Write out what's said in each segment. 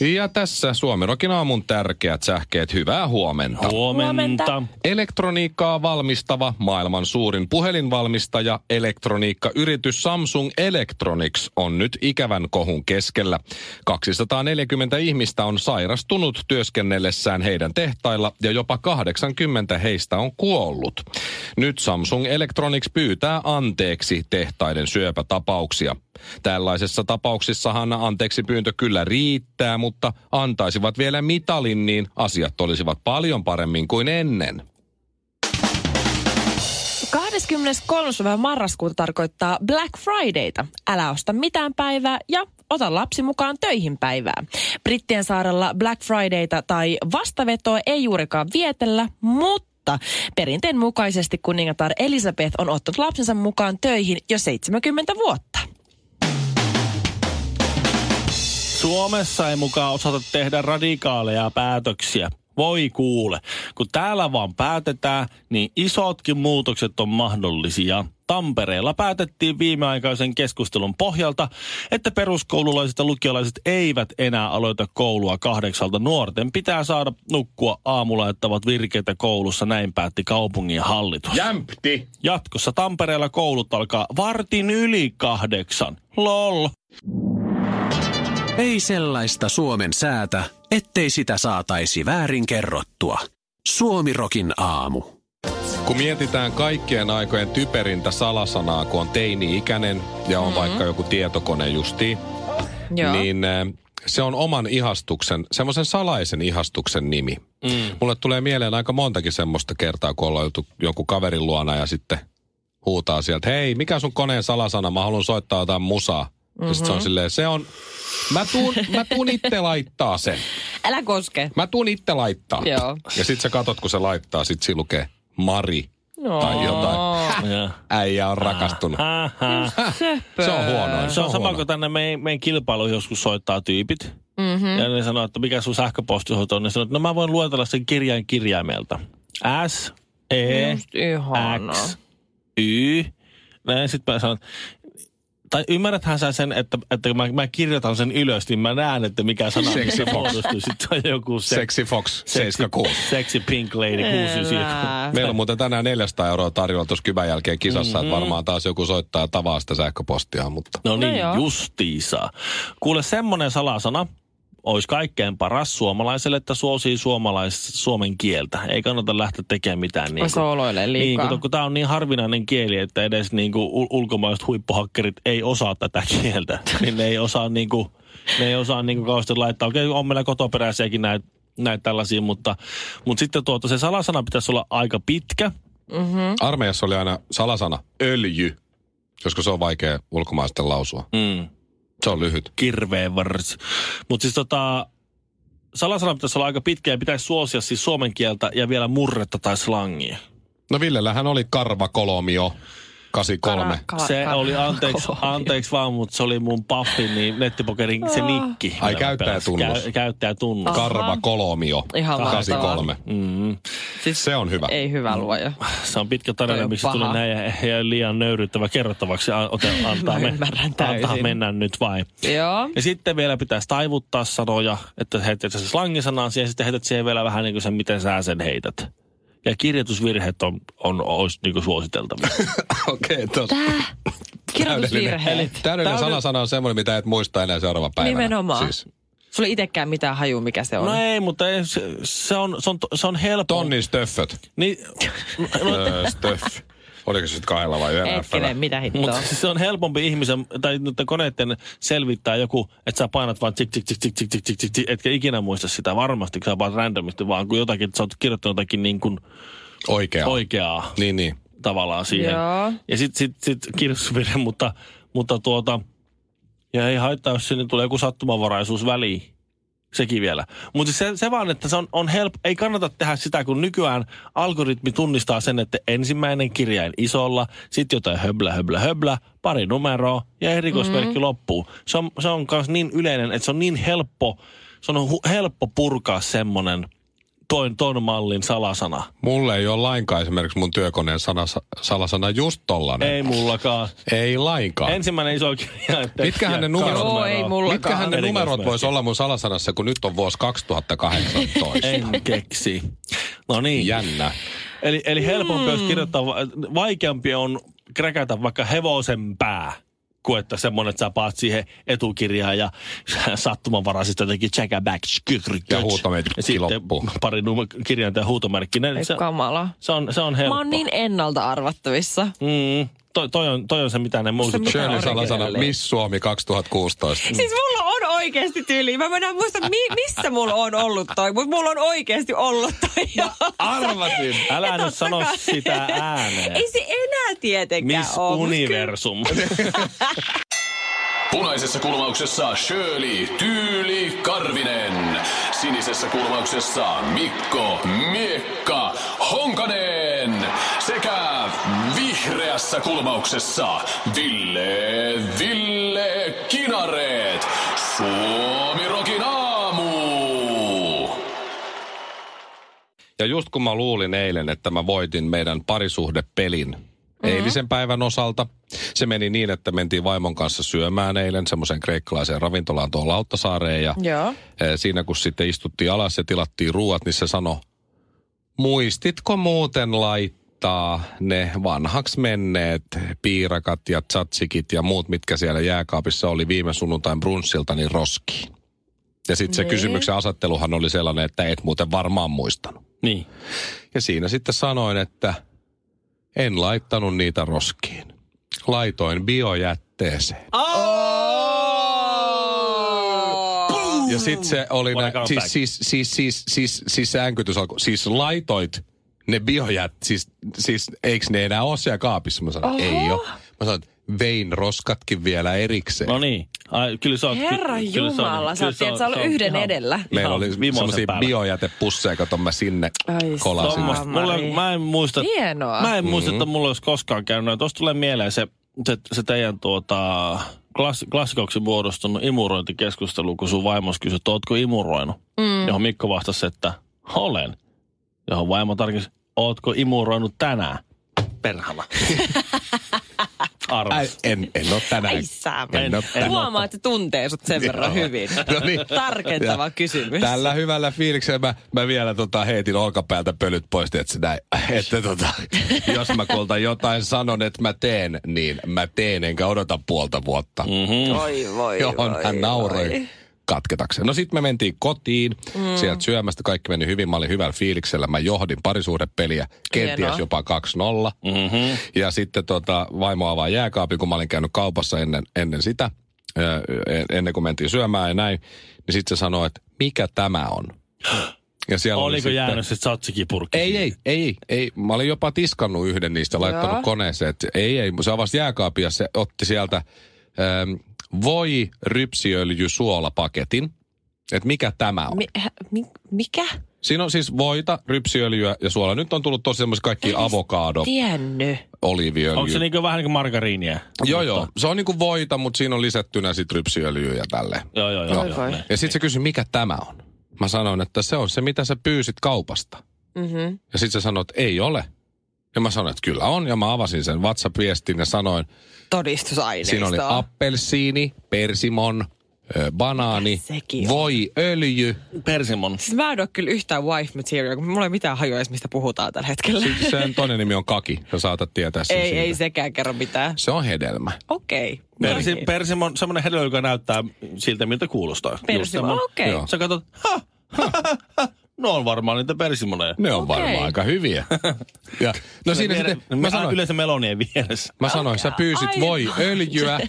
Ja tässä Suomirokin aamun tärkeät sähkeet. Hyvää huomenta. Huomenta. Elektroniikkaa valmistava maailman suurin puhelinvalmistaja, elektroniikkayritys Samsung Electronics on nyt ikävän kohun keskellä. 240 ihmistä on sairastunut työskennellessään heidän tehtailla ja jopa 80 heistä on kuollut. Nyt Samsung Electronics pyytää anteeksi tehtaiden syöpätapauksia. Tällaisessa tapauksissahan anteeksi pyyntö kyllä riittää, mutta antaisivat vielä mitalin, niin asiat olisivat paljon paremmin kuin ennen. 23. päivä marraskuuta tarkoittaa Black Fridayta. Älä osta mitään päivää ja ota lapsi mukaan töihin päivää. Brittien saarella Black Fridayta tai vastavetoa ei juurikaan vietellä, mutta perinteen mukaisesti kuningatar Elisabeth on ottanut lapsensa mukaan töihin jo 70 vuotta. Suomessa ei mukaan osata tehdä radikaaleja päätöksiä. Voi kuule, kun täällä vaan päätetään, niin isotkin muutokset on mahdollisia. Tampereella päätettiin viimeaikaisen keskustelun pohjalta, että peruskoululaiset ja lukiolaiset eivät enää aloita koulua kahdeksalta. Nuorten pitää saada nukkua aamulla, että ovat virkeitä koulussa, näin päätti kaupungin hallitus. Jämpti! Jatkossa Tampereella koulut alkaa vartin yli kahdeksan. Lol. Ei sellaista Suomen säätä, ettei sitä saataisi väärin kerrottua. Suomirokin aamu. Kun mietitään kaikkien aikojen typerintä salasanaa, kun on teini-ikäinen ja on mm-hmm. vaikka joku tietokone justiin, Joo. niin äh, se on oman ihastuksen, semmoisen salaisen ihastuksen nimi. Mm. Mulle tulee mieleen aika montakin semmoista kertaa, kun ollaan jonkun kaverin luona ja sitten huutaa sieltä, hei, mikä sun koneen salasana, mä haluan soittaa jotain musaa. Mm-hmm. Ja sitten se on silleen, se on, mä tuun, mä tuun itse laittaa sen. Älä koske. Mä tuun itse laittaa. Joo. Ja sit sä katot, kun se laittaa, sit siinä lukee Mari No. tai jotain. Ja. Äijä on rakastunut. Se on huono. Se on sama kuin tänne meidän, meidän kilpailu joskus soittaa tyypit. Mm-hmm. Ja ne sanoo, että mikä sun sähköpostisoito on. Ne sanoo, että no mä voin luetella sen kirjain kirjaimelta. S, E. X, Y. Näin sitten mä sanon, tai ymmärräthän sä sen, että, että kun mä, mä kirjoitan sen ylös, niin mä näen, että mikä sana Sexy se Fox. muodostuu. Sitten on joku se, Sexy Fox 76. Sexy Pink Lady 69. Elää. Meillä on muuten tänään 400 euroa tarjolla tuossa kybän jälkeen kisassa, Mhm. että varmaan taas joku soittaa tavaa sitä sähköpostia, mutta... No niin, joo. no justiisa. Kuule, semmoinen salasana olisi kaikkein paras suomalaiselle, että suosii suomalais, suomen kieltä. Ei kannata lähteä tekemään mitään. Niin Sooloilee niin, liikaa. kun, kun tämä on niin harvinainen kieli, että edes niin kuin ul- ulkomaiset huippuhakkerit ei osaa tätä kieltä. niin ne ei osaa, niin kuin, ne ei osaa niin kuin kauheasti laittaa. Okei, on meillä kotoperäisiäkin näitä näitä tällaisia, mutta, mutta sitten tuota, se salasana pitäisi olla aika pitkä. Armeijassa oli aina salasana öljy, koska se on vaikea ulkomaisten lausua. Mm. Se on lyhyt. kirveen varsi. Mutta siis tota, salasana pitäisi olla aika pitkä ja pitäisi suosia siis suomen kieltä ja vielä murretta tai slangia. No Villellähän oli karvakolomio 83. Kala- Se kala- oli, anteeksi, anteeksi vaan, mutta se oli mun paffin, niin nettipokerin se nikki. Ai, jolla käyttäjätunnus. pelasi. Käy, käyttäjätunnus. Karvakolomio Ihan 83. Mm. Siis Se on hyvä. Ei hyvä luoja. Se on pitkä tarina, on miksi tuli näin ja, ja liian nöyryttävä kerrottavaksi. Ote, antaa, Mä me, antaa mennä nyt vain. Joo. Ja sitten vielä pitäisi taivuttaa sanoja, että heität se slangisanan siihen, ja sitten heität siihen vielä vähän niin kuin sen, miten sä sen heität. Ja kirjoitusvirheet on, on olisi niin suositeltavia. Okei, okay. Tää. Kirjoitusvirheet. Täydellinen Tää on sanasana on semmoinen, mitä et muista enää seuraava päivänä. Nimenomaan. Siis Sulla ei itsekään mitään haju, mikä se on. no ei, mutta ei, se, se, on, se, on, se on helppo. tonnin stöfföt. Niin, no, stöff. Oliko se sitten kahdella vai yhdellä Hetkinen, mitä hittoa. mutta se on helpompi ihmisen, tai nyt koneiden selvittää joku, että sä painat vaan tsik, tsik, tsik, tsik, tsik, tsik, tsik, tsik, tsik, etkä ikinä muista sitä varmasti, kun sä vaan randomisti, vaan kun jotakin, että sä oot kirjoittanut jotakin niin kuin Oikea. oikeaa Niin, niin. tavallaan siihen. Joo. Ja sitten sit, sit kirjoitusvirhe, mutta, mutta tuota, Ja ei haittaa, jos sinne tulee joku sattumanvaraisuus väliin. Sekin vielä. Mutta se, se vaan, että se on, on helppo. Ei kannata tehdä sitä, kun nykyään algoritmi tunnistaa sen, että ensimmäinen kirjain isolla, sitten jotain höblä, höblä, höblä, pari numeroa ja erikoismerkki mm-hmm. loppuu. Se on, se on myös niin yleinen, että se on niin helppo, se on hu, helppo purkaa semmoinen toin, ton mallin salasana. Mulle ei ole lainkaan esimerkiksi mun työkoneen sana, salasana just tollanen. Ei mullakaan. Ei lainkaan. Ensimmäinen iso kirja. että- Mitkähän ne numerot- Joo, ei. Mitkähän ne numerot Erikoismerkki. vois olla mun salasanassa, kun nyt on vuosi 2018? En keksi. No niin. Jännä. Eli, eli helpompi olisi kirjoittaa, va- vaikeampi on kräkätä vaikka hevosen pää, kuin että semmoinen, että sä paat siihen etukirjaan ja sattumanvaraisesti jotenkin check back. Ja huutomerkki ja sitten loppuu. pari kirjainta ja huutomerkki. Ne, Ei se, kamala. se, on, se on helppo. Mä oon niin ennalta arvattavissa. Mm, toi, toi, on, toi on se, mitä ne muistuttaa. Shirley on salasana? Miss Suomi 2016. Siis mulla on oikeasti tyyli. Mä en muista, mi- missä mulla on ollut toi, mutta mulla on oikeasti ollut toi. Arvasin. Älä nyt sano kai- sitä ääneen. Ei se enää tietenkään Miss ole. Universum. Punaisessa kulmauksessa Shirley Tyyli Karvinen. Sinisessä kulmauksessa Mikko Miekka Honkanen. Sekä vihreässä kulmauksessa Ville Ville Kinareet. Suomi Rokin aamu. Ja just kun mä luulin eilen, että mä voitin meidän parisuhdepelin mm-hmm. eilisen päivän osalta, se meni niin, että mentiin vaimon kanssa syömään eilen semmoisen kreikkalaiseen ravintolaan tuolla Lauttasaareen. Ja Joo. eh, siinä kun sitten istuttiin alas ja tilattiin ruuat, niin se sanoi, muistitko muuten laittaa ne vanhaksi menneet piirakat ja tsatsikit ja muut, mitkä siellä jääkaapissa oli viime sunnuntain brunssilta, niin roskiin. Ja sitten se Niin. kysymyksen asetteluhan oli sellainen, että et muuten varmaan muistanut. niin. Ja siinä sitten sanoin, että en laittanut niitä roskiin. Laitoin biojätteeseen. Ja sitten se oli, Wanna nä, come siis, siis, siis, siis, siis, siis se äänkytys alkoi, siis laitoit ne biojät, siis, siis eikö ne enää ole siellä kaapissa? Mä sanoin, ei ole. Mä sanoin, että vein roskatkin vielä erikseen. No niin. Ai, kyllä sä oot, Herra ky- kyllä Jumala, sä kyllä oot, tiedät, sä on- ollut yhden ihan- edellä. Meillä oli semmoisia biojätepusseja, kato mä sinne Ai kolasin. Mulla, mä en muista, Hienoa. mä en muista että mulla olisi koskaan käynyt. Tuosta tulee mieleen se, se, se teidän tuota, klass, klassikoksi muodostunut imurointikeskustelu, kun sun vaimos kysyi, että ootko imuroinut? Mm. Johon Mikko vastasi, että olen. Johon vaimo tarkisi, ootko imuroinut tänään? Perhana. Arvas. Ai, en, en ole tänään. Ai sä, en ole tänään. Huomaa, että tuntee sut sen verran hyvin. No niin. Tarkentava Ja kysymys. Tällä hyvällä fiiliksellä mä, mä vielä tota, heitin olkapäältä pölyt pois, että, se näin, että tota, jos mä kulta jotain sanon, että mä teen, niin mä teen, enkä odota puolta vuotta. Mm. Voi, voi, Johon voi, hän nauroi voi. Katketakseen. No sitten me mentiin kotiin, mm. sieltä syömästä kaikki meni hyvin, mä olin hyvällä fiiliksellä, mä johdin parisuhdepeliä, kenties Hienoa. jopa 2-0. Mm-hmm. Ja sitten tota, vaimo avaa jääkaapin, kun mä olin käynyt kaupassa ennen, ennen sitä, ö, ennen kuin mentiin syömään ja näin, niin sitten se sanoi, että mikä tämä on? Ja siellä oli Oliko sitten, jäänyt se tsatsikipurkki? Ei, ei, ei, ei. Mä olin jopa tiskannut yhden niistä, laittanut Joo. koneeseen. Et ei, ei. Se avasi jääkaapin ja se otti sieltä ähm, voi rypsiöljy suolapaketin. Että mikä tämä on? Mi- mi- mikä? Siinä on siis voita, rypsiöljyä ja suola. Nyt on tullut tosi semmoisia kaikki avokado, Tiennyt. oliiviöljy. Onko se niinku vähän niin kuin margariinia? Joo, joo. Se on niinku voita, mutta siinä on lisättynä sit rypsiöljyä ja tälleen. Joo, joo, joo. Joo. Ja sitten se kysyi, mikä tämä on. Mä sanoin, että se on se, mitä sä pyysit kaupasta. Mm-hmm. Ja sitten se sanoi, että ei ole. Ja mä sanoin, että kyllä on. Ja mä avasin sen WhatsApp-viestin ja sanoin, Todistusaineistoa. siinä oli appelsiini, persimon, banaani, voi, öljy. Persimon. Siis mä en ole kyllä yhtään wife material, kun mulla ei mitään hajua edes, mistä puhutaan tällä hetkellä. Sen toinen nimi on kaki. Sä saatat tietää sen ei, siitä. ei sekään kerro mitään. Se on hedelmä. Okei. Okay. Persi, persimon, semmoinen hedelmä, joka näyttää siltä, miltä kuulostaa. Persimon, okei. Joo. Sä katsot, ha, ha, ha, ha, no on varmaan niitä persimoneja. Ne on Okei. varmaan aika hyviä. ja, no siinä Viere- sitten, mä sanoin, Yleensä melonien vieressä. Mä sanoin, sä pyysit Aivan. voi öljyä,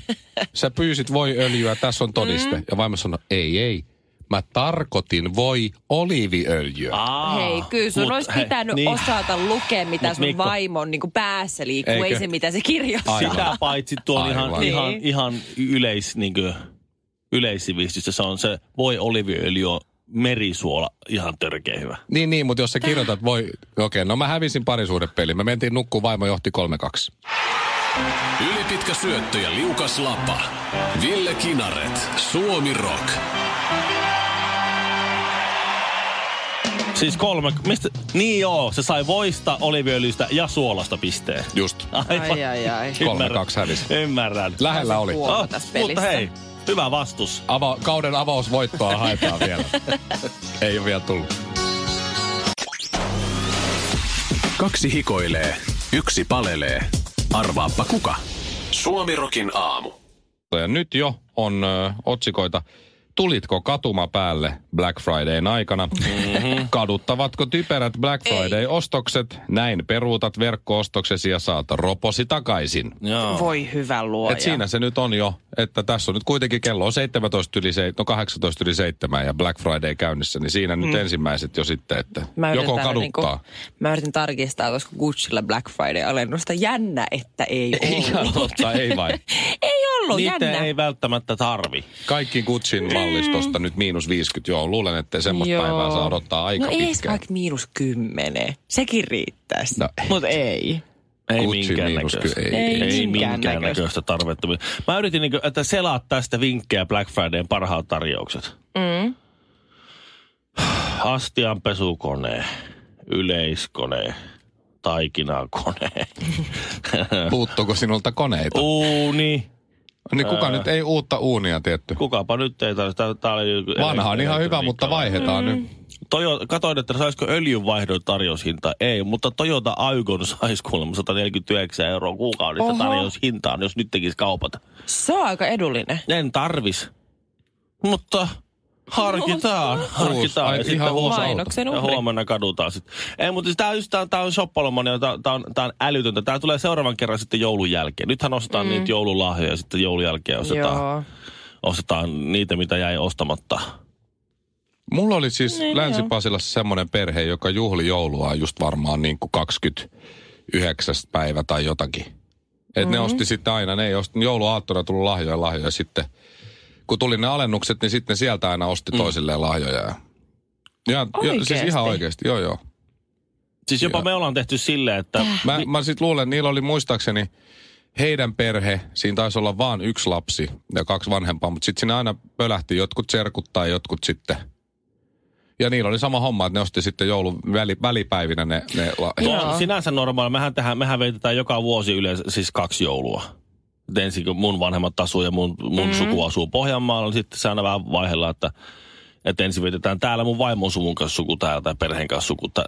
sä pyysit voi öljyä, tässä on todiste. Mm. Ja vaimo sanoi, ei, ei, Mä tarkoitin voi oliiviöljyä. Aa, Hei, kyllä sun mut olisi pitänyt niin. osata lukea, mitä Mut sun Mikko- vaimon niin päässä liikkuu, Eikö? ei se mitä se kirjoittaa. Aivan. Sitä paitsi tuo on ihan, Aivan. ihan, Niin. ihan yleis, niin kuin, yleissivistys. Se on se voi oliviöljy on merisuola ihan törkeä hyvä. Niin, niin, mutta jos sä kirjoitat voi... Okei, okay, no mä hävisin parisuudepeliin. Me mentiin nukkuun, vaimo johti 3-2. Ylipitkä syöttö ja liukas lapa. Ville Kinaret, Suomi Rock. Siis kolme, mistä, niin joo, se sai voista, oliviöljystä ja suolasta pisteen. Just. Aivan. Ai, ai, ai. Ymmärrän. 3-2 hävisi. Ymmärrän. Lähellä oli. Oh, tässä mutta pelissä. hei, hyvä vastus. Ava- kauden avausvoittoa haetaan vielä. Ei ole vielä tullut. Kaksi hikoilee, yksi palelee. Arvaappa kuka? Suomi Rokin aamu. Ja nyt jo on ö, otsikoita. Tulitko katuma päälle Black Fridayn aikana? Mm-hmm. Kaduttavatko typerät Black Friday-ostokset? Näin peruutat verkko-ostoksesi ja saat roposi takaisin. Joo. Voi hyvä luoja. Et siinä se nyt on jo, että tässä on nyt kuitenkin kello on 17 yli 7, no 18 yli 7 ja Black Friday käynnissä, niin siinä mm. nyt ensimmäiset jo sitten, että Mä joko täällä kaduttaa. Niinku, mä yritin tarkistaa, koska Gucciilla Black Friday-alennusta. Jännä, että ei ollut. Ihan totta, ei vai. ei ollut, Niitä jännä. ei välttämättä tarvi. Kaikki Gucciin mallistosta nyt miinus 50, joo. Luulen, että semmoista Joo. päivää saa odottaa aika no pitkään. vaikka miinus kymmenen. Sekin riittäisi. No, Mutta ei. Ei Gucci minkään miinus näköistä. ky- ei, ei. Ei minkään minkään näköistä. näköistä tarvetta. Mä yritin, niin kuin, että selaat tästä vinkkejä Black Fridayn parhaat tarjoukset. Mm. Astianpesukone, yleiskone, taikinakone, Puuttuuko sinulta koneita? uuni. Niin kuka Ää. nyt ei uutta uunia tietty? Kukapa nyt ei tarvitse. Tää, tää oli Vanha on ihan hyvä, mutta vaihdetaan Mm. nyt. Toyo, katoin, että saisiko öljynvaihdon tarjoushinta. Ei, mutta Toyota Aygon saisi kuulemma 149 euroa kuukaudessa Oho. tarjoushintaan, jos nyt tekisi kaupata. Se on aika edullinen. En tarvis. Mutta harkitaan, harkitaan. ai, ja ihan sitten Mainoksen ja huomenna kadutaan sitten. Ei, mutta tämä on, just- tää, tää on shoppalomania, tämä tää on, tää on älytöntä. Tämä tulee seuraavan kerran sitten joulun jälkeen. Nythän ostetaan mm. niitä joululahjoja ja sitten joulun jälkeen ostetaan, Joo. ostetaan niitä, mitä jäi ostamatta. Mulla oli siis Niin, Länsi-Pasilassa semmoinen perhe, joka juhli joulua just varmaan niin kuin 29. päivä tai jotakin. Et Mm-hmm. ne osti sitten aina, ne ei osti jouluaattona tullut lahjoja lahjoja sitten. Kun tuli ne alennukset, niin sitten sieltä aina osti mm. toisilleen lahjoja. Ja, ja, ja siis ihan oikeasti, joo joo. Siis jopa Joo. me ollaan tehty silleen, että Mä, mä sitten luulen, että niillä oli muistaakseni heidän perhe, siinä taisi olla vaan yksi lapsi ja kaksi vanhempaa, mutta sitten siinä aina pölähti jotkut serkut tai jotkut sitten. Ja niillä oli sama homma, että ne osti sitten joulun väli, välipäivinä ne, ne la- Tuo on sinänsä normaali. Mehän, tehdään, mehän veitetään joka vuosi yleensä siis kaksi joulua. Ensin kun mun vanhemmat asuu ja mun, mun mm-hmm. suku asuu Pohjanmaalla, niin sitten se aina vähän vaihella, että, että ensin vietetään täällä mun vaimon suvun kanssa suku täällä tai perheen kanssa suku tä,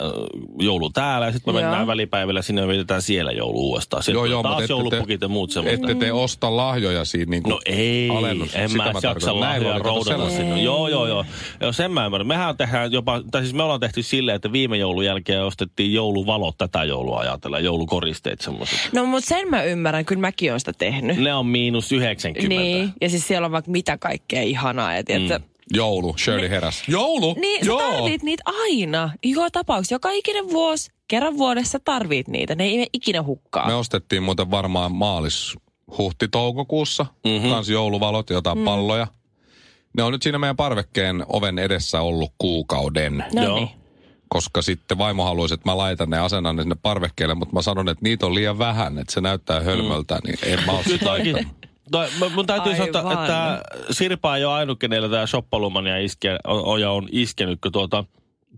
joulu täällä. Ja sitten me Joo. mennään välipäivillä sinne ja vietetään siellä joulu uudestaan. Sitten Joo, joo, taas mutta joulupukit te- ja muut semmoista. Ette te osta lahjoja siinä niin kuin No ei, alennus. en Sitä mä tarkoitan. jaksa lahjoja sinne. Joo, joo, joo. Joo, sen mä ymmärrän. Mehän tehdään jopa, tai siis me ollaan tehty silleen, että viime joulun jälkeen ostettiin jouluvalot tätä joulua ajatella, joulukoristeet semmoiset. No mutta sen mä ymmärrän, kyllä mäkin oon sitä tehnyt. Ne on miinus 90. Niin, ja siis siellä on vaikka mitä kaikkea ihanaa. Ja tiedätkö, mm. Joulu, Shirley heräs. Joulu? Niin, sä Joo. tarvit niitä aina. Joka tapauksessa, joka ikinen vuosi, kerran vuodessa tarvit niitä. Ne ei mene ikinä hukkaa. Me ostettiin muuten varmaan maalis huhti-toukokuussa Mhm. mm-hmm. kans jouluvalot, jotain mm. palloja. Ne on nyt siinä meidän parvekkeen oven edessä ollut kuukauden. no Joo. niin. koska sitten vaimo haluaisi, että mä laitan ne asennan ne sinne parvekkeelle, mutta mä sanon, että niitä on liian vähän, että se näyttää hölmöltä, mm. niin en mä oo sitä mä- mun täytyy sanoa, että, että Sirpa ei ole ainut, kenellä tämä shoppalumania iske, on, on, iskenyt, kun tuota,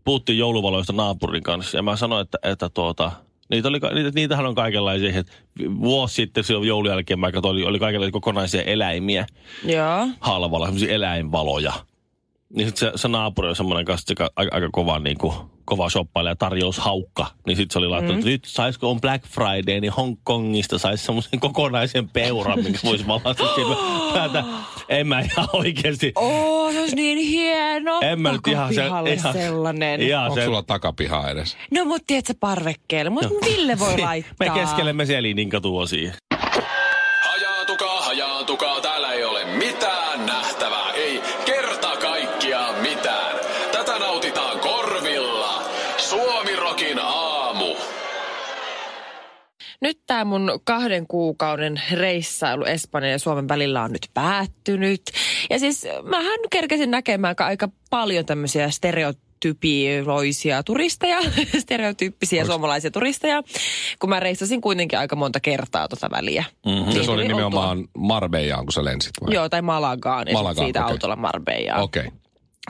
puhuttiin jouluvaloista naapurin kanssa. Ja mä sanoin, että, että tuota, niitä oli, niitä, niitähän on kaikenlaisia. Että vuosi sitten silloin joulun jälkeen mä katsoin, oli, oli kaikenlaisia kokonaisia eläimiä Joo. halvalla, semmoisia eläinvaloja. Niin sitten se, se naapuri on semmoinen kanssa, joka aika, aika kova, niin kuin, kova shoppailija, tarjoushaukka. Niin sitten se oli laittanut, mm. että nyt saisiko on Black Friday, niin Hongkongista saisi semmoisen kokonaisen peuran, minkä voisi valata siinä päätä. En mä ihan oikeasti. Oo, se olisi niin hieno. En mä nyt ihan se- Takapihalle ihan- sellainen. Ihan Onko se, sulla takapiha edes? No mut tiedätkö parvekkeelle. Mutta Ville voi laittaa. me keskelemme Selinin katua siihen. Tämä mun kahden kuukauden reissailu Espanjan ja Suomen välillä on nyt päättynyt. Ja siis mähän kerkesin näkemään aika paljon tämmöisiä stereotypioisia turisteja, stereotyyppisiä Onks- suomalaisia turisteja, kun mä reissasin kuitenkin aika monta kertaa tota väliä. Ja Niin se oli nimenomaan Marbejaan, kun sä lensit vai? Joo, tai Malagaan ja Malagaan, siitä okei. autolla Marbejaan. Okei. Okay.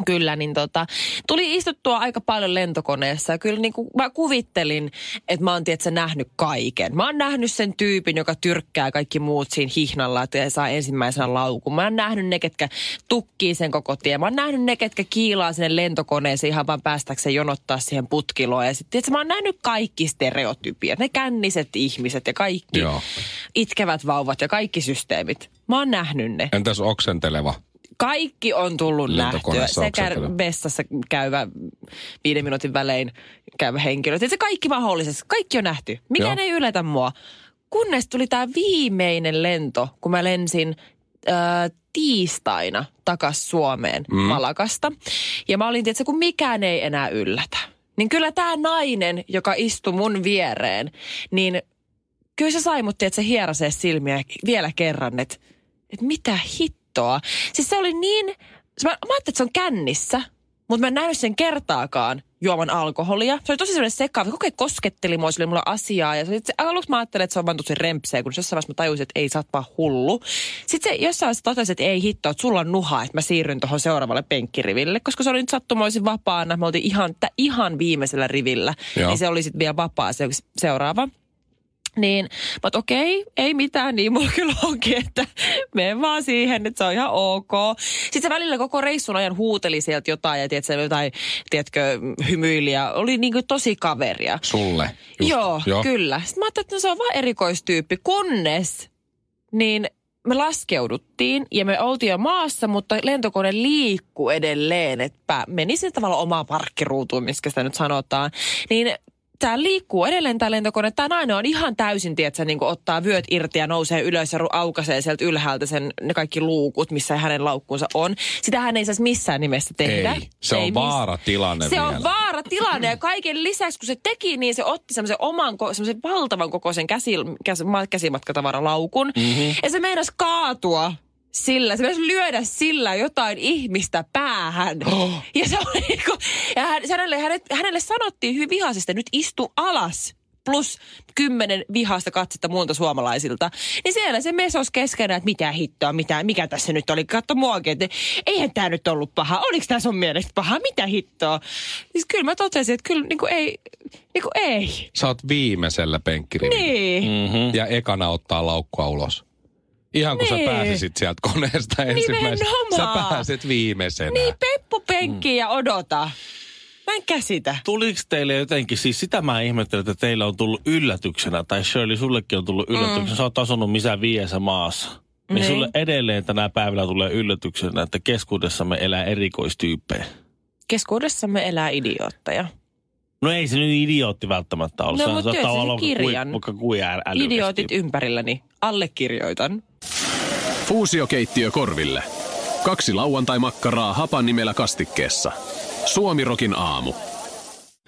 Kyllä, niin tota, tuli istuttua aika paljon lentokoneessa ja kyllä niin kuin mä kuvittelin, että mä oon tietysti nähnyt kaiken. Mä oon nähnyt sen tyypin, joka tyrkkää kaikki muut siinä hihnalla, että saa ensimmäisenä laukun. Mä oon nähnyt ne, ketkä tukkii sen koko tien. Mä oon nähnyt ne, ketkä kiilaa sinne lentokoneeseen ihan vaan päästäkseen jonottaa siihen putkiloon. Ja sitten mä oon nähnyt kaikki stereotypiat, ne känniset ihmiset ja kaikki Joo. itkevät vauvat ja kaikki systeemit. Mä oon nähnyt ne Entäs oksenteleva? Kaikki on tullut nähtyä. Sekä vessassa käyvä viiden minuutin välein käyvä henkilö. Se kaikki mahdollisesti, kaikki on nähty. Mikään Joo. ei yllätä mua. Kunnes tuli tämä viimeinen lento, kun mä lensin äh, tiistaina takas Suomeen mm. Malakasta. Ja mä olin tietysti, kun mikään ei enää yllätä. Niin kyllä tämä nainen, joka istui mun viereen, niin kyllä se sai mut, että se hierasee silmiä vielä kerran, että, että mitä hittoa. Siis se oli niin, mä, mä ajattelin, että se on kännissä, mutta mä en nähnyt sen kertaakaan juoman alkoholia. Se oli tosi sellainen sekaava. Koko ajan kosketteli mua, sille mulla asiaa. Ja se, oli- se, aluksi mä ajattelin, että se on vaan tosi rempseä, kun jossain vaiheessa mä tajusin, että ei, sä oot vaan hullu. Sitten se jossain vaiheessa totesi, että ei hitto, että sulla on nuha, että mä siirryn tuohon seuraavalle penkkiriville. Koska se oli nyt sattumoisin vapaana. Me oltiin ihan, ihan viimeisellä rivillä. Joo. Niin se oli sitten vielä vapaa se seuraava. Niin, mutta okei, ei mitään, niin mulla kyllä onkin, että mene vaan siihen, että se on ihan ok. Sitten se välillä koko reissun ajan huuteli sieltä jotain ja tiedätkö, jotain, tiedätkö, hymyili ja oli niin kuin tosi kaveria. Sulle. Just. Joo, Joo, kyllä. Sitten mä ajattelin, että no se on vaan erikoistyyppi, kunnes niin me laskeuduttiin ja me oltiin jo maassa, mutta lentokone liikkuu edelleen, että meni sillä tavalla omaan parkkiruutuun, miskä sitä nyt sanotaan. Niin tämä liikkuu edelleen tämä lentokone. Tämä nainen on ihan täysin, tiedätkö, niin ottaa vyöt irti ja nousee ylös ja aukaisee sieltä ylhäältä sen, ne kaikki luukut, missä hänen laukkuunsa on. Sitä hän ei saisi missään nimessä tehdä. Ei, se on miss- vaaratilanne Se on vielä. vaaratilanne ja kaiken lisäksi, kun se teki, niin se otti semmoisen oman, semmoisen valtavan kokoisen käsi, käs, ma- käsimatkatavaralaukun. Mm-hmm. Ja se meinasi kaatua sillä, se meinasi lyödä sillä jotain ihmistä päähän. Oh. Ja se oli niinku, ja hän, se hänelle, hänelle, hänelle sanottiin hyvin vihaisesti, nyt istu alas plus kymmenen vihasta katsetta muilta suomalaisilta. Niin siellä se mesos keskenään, että mitä hittoa, mitä, mikä tässä nyt oli. Katso muakin, että eihän tämä nyt ollut paha. Oliko tämä sun mielestä paha? Mitä hittoa? Siis kyllä mä totesin, että kyllä niinku ei, niinku ei. Sä oot viimeisellä penkkirivillä. Niin. Mm-hmm. Ja ekana ottaa laukkua ulos. Ihan kun Niin. sä pääsisit sieltä koneesta ensimmäisenä. Sä pääset viimeisenä. Niin, peppu penkki ja odota. Mä en käsitä. Tuliko teille jotenkin, siis sitä mä ihmettelen, että teillä on tullut yllätyksenä, tai Shirley, sullekin on tullut yllätyksenä, mm. sä oot asunut missä viiessä maassa. Niin, Niin. sulle edelleen tänä päivänä tulee yllätyksenä, että keskuudessamme elää erikoistyyppejä. Keskuudessamme elää idiootteja. No ei se nyt idiootti välttämättä ole. No, Se mut saattaa kyllä se olla kirjan. Kui, vaikka kuin ä- älykäs Idiootit ympärilläni. Allekirjoitan. Fuusiokeittiö korville. Kaksi lauantai-makkaraa hapan nimellä kastikkeessa. Suomirokin aamu.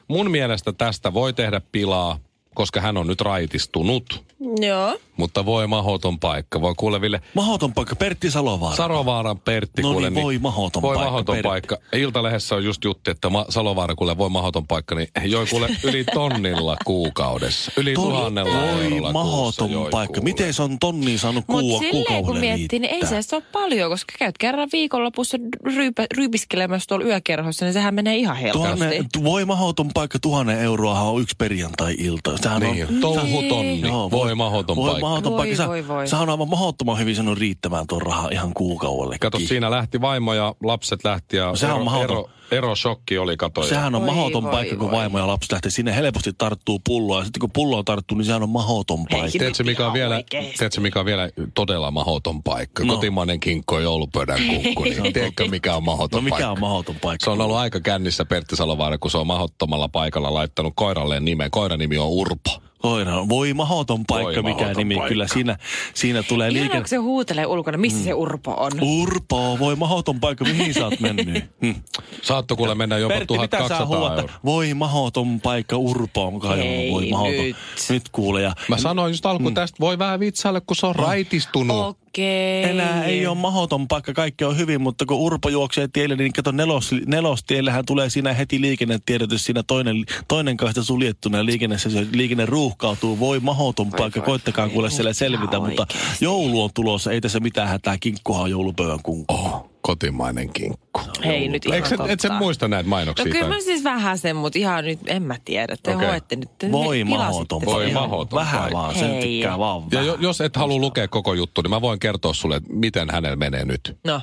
Mun mielestä tästä voi tehdä pilaa, koska hän on nyt raitistunut. Joo. Mutta voi mahoton paikka. Voi kuuleville Mahoton paikka, Pertti Salovaara. Sarovaaran Pertti No kuule. niin, voi mahoton voi paikka, mahoton Pertti. paikka. Iltalehdessä on just jutti, että ma- Salovaara kuule voi mahoton paikka, niin joi kuule yli tonnilla kuukaudessa. Yli Toi- tuhannella Voi kuussa mahoton joi paikka. kuule. Miten se on tonniin saanut Mutta kuua silleen kun miettii, niin ei se ole paljon, koska käyt kerran viikonlopussa ryypä, ryypiskelemässä tuolla yökerhossa, niin sehän menee ihan helposti. Tuhannen, voi mahoton paikka, tuhannen euroa on yksi perjantai-ilta. Sehän Niin, on, touhutonni. Joo, voi mahoton voi paikka. Mahoton Voi, paikka. Sä, voi, voi. Sehän on aivan mahdottoman hyvin sanonut riittämään tuon rahaa ihan kuukaudelle. Kato, siinä lähti vaimo ja lapset lähti ja Sehän on ero, mahdoton. ero, erosokki oli kato. Sehän on Voi, mahoton voi, paikka, kun voi. vaimo ja lapsi lähtee. Sinne helposti tarttuu pulloa. Ja sitten kun pulloa tarttuu, niin sehän on mahoton paikka. Tiedätkö mikä, on vielä, tiedätkö, mikä on vielä todella mahoton paikka? No. Kotimainen kinkko ja joulupöydän kukku. Niin tiedätkö, mikä on mahoton No mikä paikka? on mahoton paikka? Se on ollut aika kännissä Pertti Salovaara, kun se on mahottomalla paikalla laittanut koiralleen nimen. Koiran nimi on Urpo. Koira, voi mahoton paikka, Voi mikä nimi. paikka. Kyllä siinä, siinä tulee liike... kun se huutelee ulkona, missä Mm. se Urpo on. Urpo, voi mahoton paikka, mihin sä oot mennyt? Hm. Saatto kuule mennä jopa Pertti, mitä sä 1200 huudat? euroa. Voi mahoton paikka Urpoon kajonnut, Ei voi mahoton. nyt. Nyt kuule. Ja Mä sanoin just alkuun, tästä voi vähän vitsailla, kun se on raitistunut. Okei. enää ei ole mahoton paikka, kaikki on hyvin, mutta kun Urpo juoksee tielle, niin kato nelos, nelostiellähän tulee siinä heti liikennetiedotus, siinä toinen, toinen kaista suljettuna ja liikenne, se, liikenne ruuhkautuu. Voi mahoton paikka, koittakaa kuule siellä selvitä, Ihan mutta joulu on tulossa, ei tässä mitään hätää, kinkkuhan on joulupöydän kunkku. Oh, kotimainen kinkku. Hei nyt ihan Eikö se, et sä totta. muista näitä mainoksia? No kyllä tai- mä siis vähän sen, mutta ihan nyt en mä tiedä. Te Okei. hoette nyt. Te Voi mahoton. Voi mahoton Vähän vaan, sen Hei. tykkää vaan Ja vähän. jos et halua lukea koko juttu, niin mä voin kertoa sulle, että miten hänellä menee nyt. No.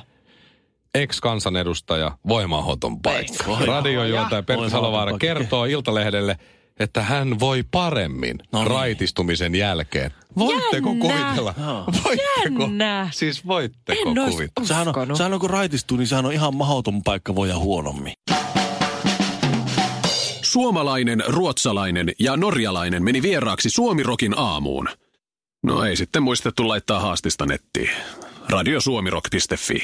Ex-kansanedustaja, voimahoton paikka. Radiojuontaja Pertti Salovaara kertoo Iltalehdelle, että hän voi paremmin No niin. raitistumisen jälkeen. Voitteko Jännä. kuvitella? Voitteko? Jännä. Siis voitteko En kuvitella? Sehän on, sehän on kun raitistuu, niin sehän on ihan mahoton paikka voida huonommin. Suomalainen, ruotsalainen ja norjalainen meni vieraaksi Suomirokin aamuun. No ei sitten muistettu laittaa haastista nettiin. Radiosuomirok.fi